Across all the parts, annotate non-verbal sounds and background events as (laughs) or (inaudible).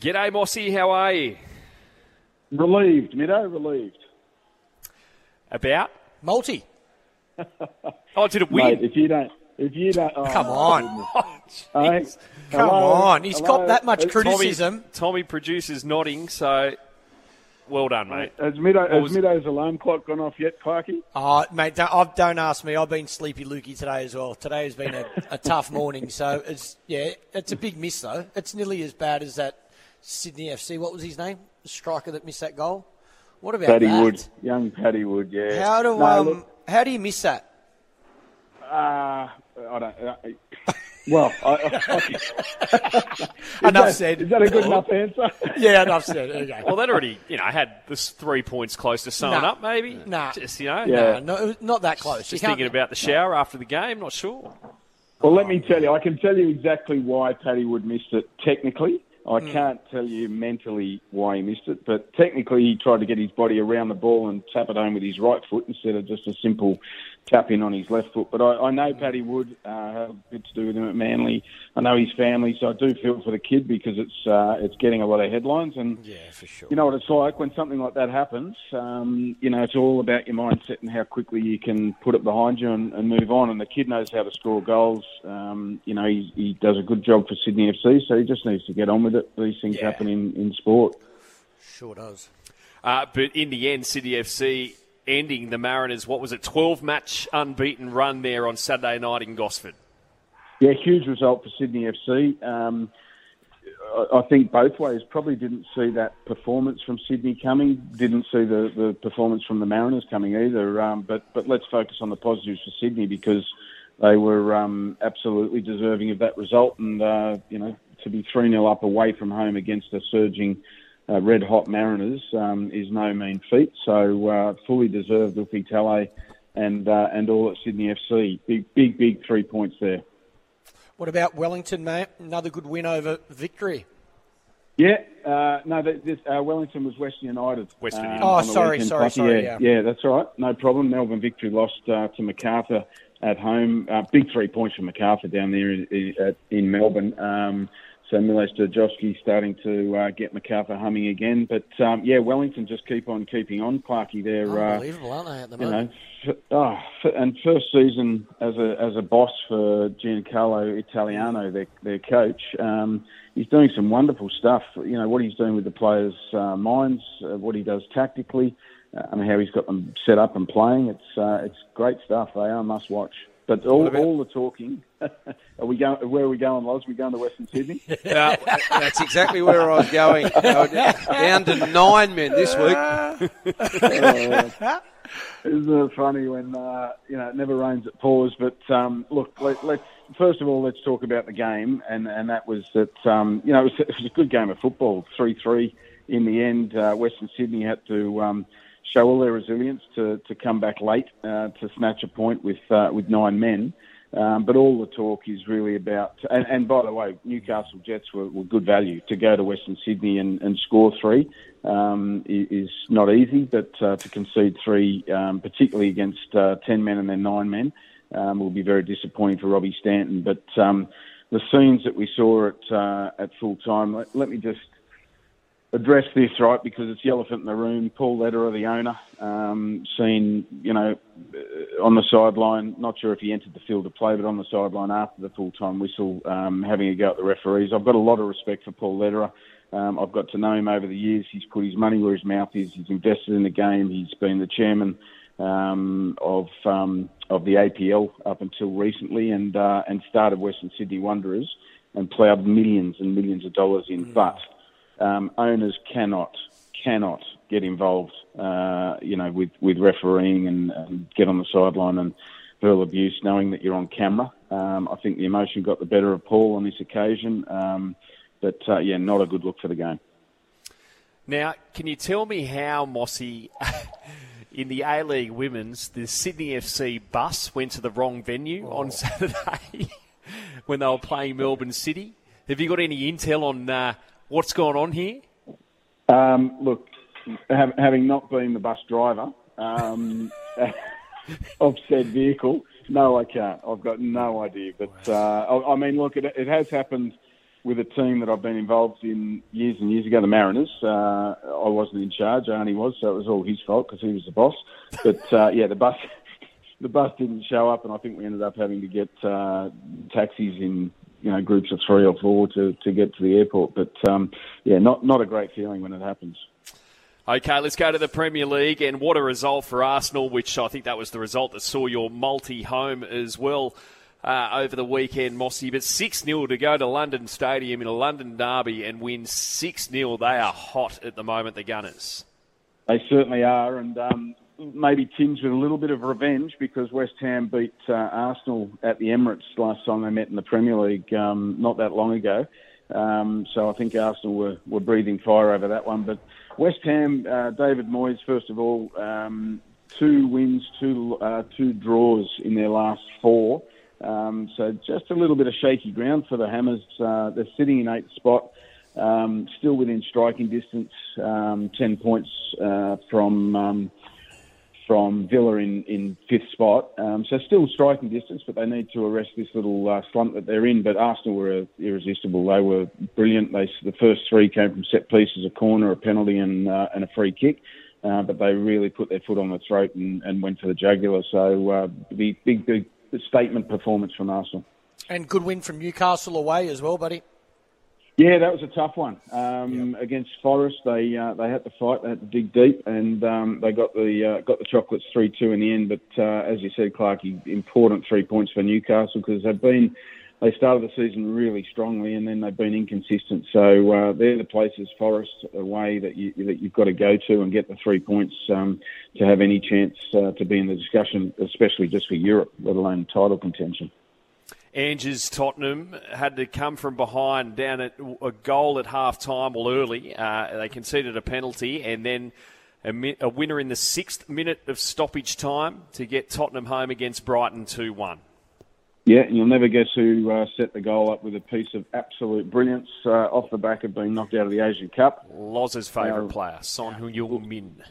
G'day, Mossy. How are you? Relieved, Middo, relieved. About? Multi. (laughs) Oh, did it win? Mate, if you don't, if you don't, oh, Come on. (laughs) goodness. Hey, Come hello, on. He's hello. got that much Has- criticism. Tommy produces nodding, so well done, mate. Has, Middo, What has was- Middo's alarm clock gone off yet, Clarky? Oh, mate, don't, I've, don't ask me. I've been sleepy looky today as well. Today has been a, a tough morning. So, it's yeah, it's a big miss, though. It's nearly as bad as that Sydney FC. What was his name? The striker that missed that goal? What about Paddy that? Wood, young Paddy Wood, yeah. How do, No, um, look, how do you miss that? uh, I don't. Uh, well, I, I, I, Enough that- said. Is that a good enough answer? Yeah, enough said. Okay. Well, that already, you know, had this three points close to summing Nah. up, maybe. Nah. Just, you know, Yeah. No, no, not that close. You just thinking about the shower after the game, not sure. Well, let me tell you, I can tell you exactly why Paddy Wood missed it technically. I Hmm. can't tell you mentally why he missed it, but technically he tried to get his body around the ball and tap it home with his right foot instead of just a simple tap in on his left foot. But I, I know Paddy Wood uh, had a bit to do with him at Manly. I know his family, so I do feel for the kid because it's uh, it's getting a lot of headlines. And Yeah, for sure. you know what it's like when something like that happens. Um, you know, it's all about your mindset and how quickly you can put it behind you and, and move on. And the kid knows how to score goals. Um, you know, he, he does a good job for Sydney FC, so he just needs to get on with it. These things Yeah. happen in, in sport. Sure does. Uh, but in the end, Sydney FC ending the Mariners, what was it, 12 match unbeaten run there on Saturday night in Gosford. Yeah, huge result for Sydney FC. Um, I think both ways. Probably didn't see that performance from Sydney coming. Didn't see the, the performance from the Mariners coming either. Um, but but let's focus on the positives for Sydney because they were um, absolutely deserving of that result. And uh, you know, to be three 0 up away from home against a surging. Uh, red hot Mariners um, is no mean feat, so uh, fully deserved Ufuk Talay and uh, and all at Sydney FC. Big big big three points there. What about Wellington, mate? Another good win over Victory. Yeah, uh, no, th this, uh, Wellington was Western United. Western um, United. Oh, on sorry, sorry, Plus, sorry, Yeah, yeah. that's all right. No problem. Melbourne victory lost uh, to Macarthur at home. Uh, big three points for Macarthur down there in, in, in Melbourne. Um, so Mile Sterjovski starting to uh, get Macarthur humming again. But um, yeah, Wellington just keep on keeping on. Clarky, they're uh, Unbelievable, aren't they, at the you know, f- oh, f- and first season as a as a boss for Giancarlo Italiano, their their coach. Um, he's doing some wonderful stuff. You know what he's doing with the players' uh, minds, uh, what he does tactically, um, how he's got them set up and playing. It's uh, it's great stuff. They are must watch. But all, about- all the talking. (laughs) are we going? Where are we going, Loz? we going to Western Sydney? (laughs) Uh, that's exactly where I was going. Uh, Down to nine men this week. Isn't it funny when uh, you know it never rains at Paws? But um, look, let, let's first of all let's talk about the game, and, and that was that um, you know it was, it was a good game of football, three three in the end. Uh, Western Sydney had to um, show all their resilience to, to come back late uh, to snatch a point with uh, with nine men. Um, but all the talk is really about, and, and by the way, Newcastle Jets were, were good value to go to Western Sydney and, and score three um, is not easy, but uh, to concede three, um, particularly against uh, ten men and then nine men, um, will be very disappointing for Robbie Stanton. But um, the scenes that we saw at uh, at full time, let, let me just address this right because it's the elephant in the room. Paul Lederer, the owner, um, seen you know uh, on the sideline. Not sure if he entered the field to play, but on the sideline after the full time whistle, um, having a go at the referees. I've got a lot of respect for Paul Lederer. Um, I've got to know him over the years. He's put his money where his mouth is. He's invested in the game. He's been the chairman um, of um, of the APL up until recently, and uh, and started Western Sydney Wanderers and ploughed millions and millions of dollars in. But um, owners cannot cannot get involved, uh, you know, with with refereeing and, and get on the sideline and hurl abuse, knowing that you're on camera. Um, I think the emotion got the better of Paul on this occasion, um, but uh, yeah, not a good look for the game. Now, can you tell me how Mossy, (laughs) in the A League Women's, the Sydney FC bus went to the wrong venue on (laughs) Saturday when they were playing Melbourne City? Have you got any intel on uh, what's going on here? Um, look, ha- having not been the bus driver um, (laughs) of said vehicle, no, I can't. I've got no idea. But uh, I, I mean, look, it, it has happened with a team that I've been involved in years and years ago, the Mariners. Uh, I wasn't in charge, Arnie was, so it was all his fault because he was the boss. But uh, yeah, the bus (laughs) the bus didn't show up, and I think we ended up having to get uh, taxis in you know groups of three or four to, to get to the airport. But um, yeah, not not a great feeling when it happens. Okay, let's go to the Premier League, and what a result for Arsenal, which I think that was the result that saw your multi home as well uh, over the weekend, Mossy. But 6 0 to go to London Stadium in a London derby and win 6 0. They are hot at the moment, the Gunners. They certainly are, and um, maybe tinged with a little bit of revenge because West Ham beat uh, Arsenal at the Emirates last time they met in the Premier League um, not that long ago. Um, so I think Arsenal were, were breathing fire over that one. But West Ham, uh, David Moyes, first of all, um, two wins, two uh, two draws in their last four. Um, so just a little bit of shaky ground for the Hammers. Uh, they're sitting in eighth spot, um, still within striking distance, um, ten points uh, from um, from Villa in, in fifth spot. Um, so still striking distance, but they need to arrest this little uh, slump that they're in. But Arsenal were irresistible. They were brilliant. They, the first three came from set pieces, a corner, a penalty, and, uh, and a free kick. Uh, but they really put their foot on the throat and, and went for the jugular. So uh, the big, big statement performance from Arsenal. And good win from Newcastle away as well, buddy. Yeah, that was a tough one um, yep. against Forest. They uh, they had to fight, they had to dig deep, and um, they got the uh, got the chocolates three two in the end. But uh, as you said, Clarky, important three points for Newcastle because they've been they started the season really strongly, and then they've been inconsistent. So uh, they're the places Forest away that you that you've got to go to and get the three points um, to have any chance uh, to be in the discussion, especially just for Europe, let alone title contention. Ange's Tottenham had to come from behind down at a goal at half time, well, early. Uh, they conceded a penalty and then a, mi- a, winner in the sixth minute of stoppage time to get Tottenham home against Brighton 2 1. Yeah, and you'll never guess who uh, set the goal up with a piece of absolute brilliance uh, off the back of being knocked out of the Asian Cup. Loz's favourite player, Son Heung-min.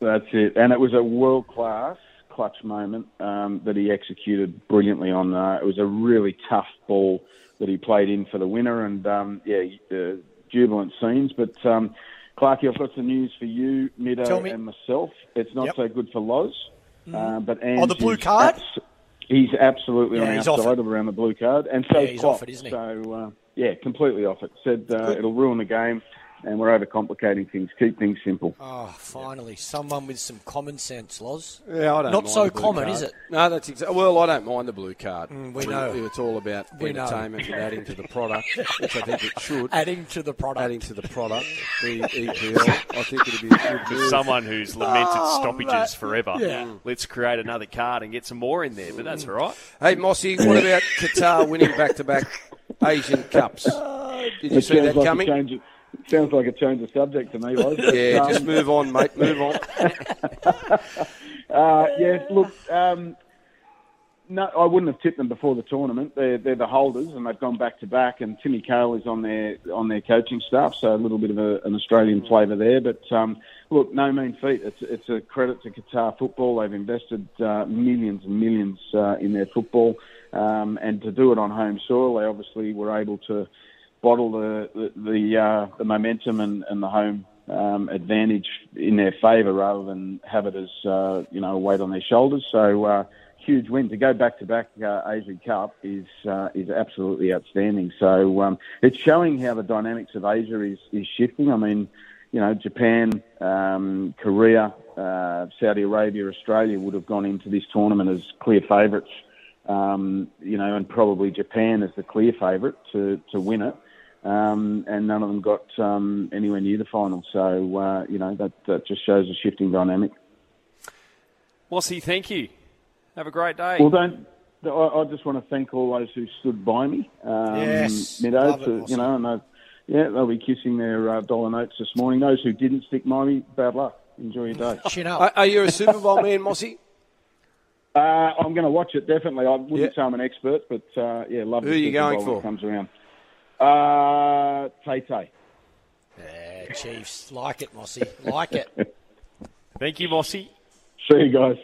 That's it. And it was a world class clutch moment um, that he executed brilliantly on. Uh, it was a really tough ball that he played in for the winner, and um, yeah, uh, jubilant scenes. But um, Clarky, I've got some news for you, Mido, and myself. It's not yep. so good for Loz, mm. uh, but Ange oh, the blue card. Abs- he's absolutely yeah, on our side of around the blue card, and so yeah, he's Klopp, off it, isn't he? So uh, yeah, completely off it. Said uh, it'll ruin the game and we're overcomplicating things. Keep things simple. Oh, finally, someone with some common sense, Loz. Yeah, I don't. Know. Not so common, card. is it? No, that's exactly. Well, I don't mind the blue card. Mm, we know it's all about we entertainment know. and adding to the product, which I think it should. (laughs) Adding to the product. Adding to the product. The EPL. I think it'd be a good move. Someone who's lamented oh, stoppages mate. forever. Yeah. Let's create another card and get some more in there. But that's all right. Hey, Mossy, what about Qatar winning back-to-back Asian Cups? (laughs) Did you It see sounds that like a coming? Sounds like a change of subject to me, Loz. Yeah, Um, just move on, mate. Move on. (laughs) Uh, yes, look, um, no, I wouldn't have tipped them before the tournament. They're, they're the holders, and they've gone back to back. And Timmy Cahill is on their on their coaching staff, so a little bit of a, an Australian flavour there. But um, look, no mean feat. It's it's a credit to Qatar football. They've invested uh, millions and millions uh, in their football, um, and to do it on home soil, they obviously were able to bottle the the the, uh, the momentum and, and the home um, advantage in their favour rather than have it as uh, you know a weight on their shoulders. So uh, huge win to go back to back uh, Asian Cup is uh, is absolutely outstanding. So um, it's showing how the dynamics of Asia is is shifting. I mean, you know, Japan, um, Korea, uh, Saudi Arabia, Australia would have gone into this tournament as clear favourites. Um, you know, and probably Japan as the clear favourite to, to win it um, and none of them got um, anywhere near the final. So uh, you know that, that just shows a shifting dynamic. Mossy, thank you. Have a great day. Well, don't. I, I just want to thank all those who stood by me. Um, Yes, Mido, love it, to, Mossy. you know, and they, yeah, they'll be kissing their uh, dollar notes this morning. Those who didn't stick by me, bad luck. Enjoy your day. Chin up. Are, are you a Super Bowl man, Mossy? Uh, I'm going to watch it definitely. I wouldn't Yeah. say I'm an expert, but uh, yeah, love. It who the are you Super going Bowl when for? it Comes around. Uh, Tay Tay. Yeah, Chiefs. Like it, Mossy. Like it. (laughs) Thank you, Mossy. See you guys.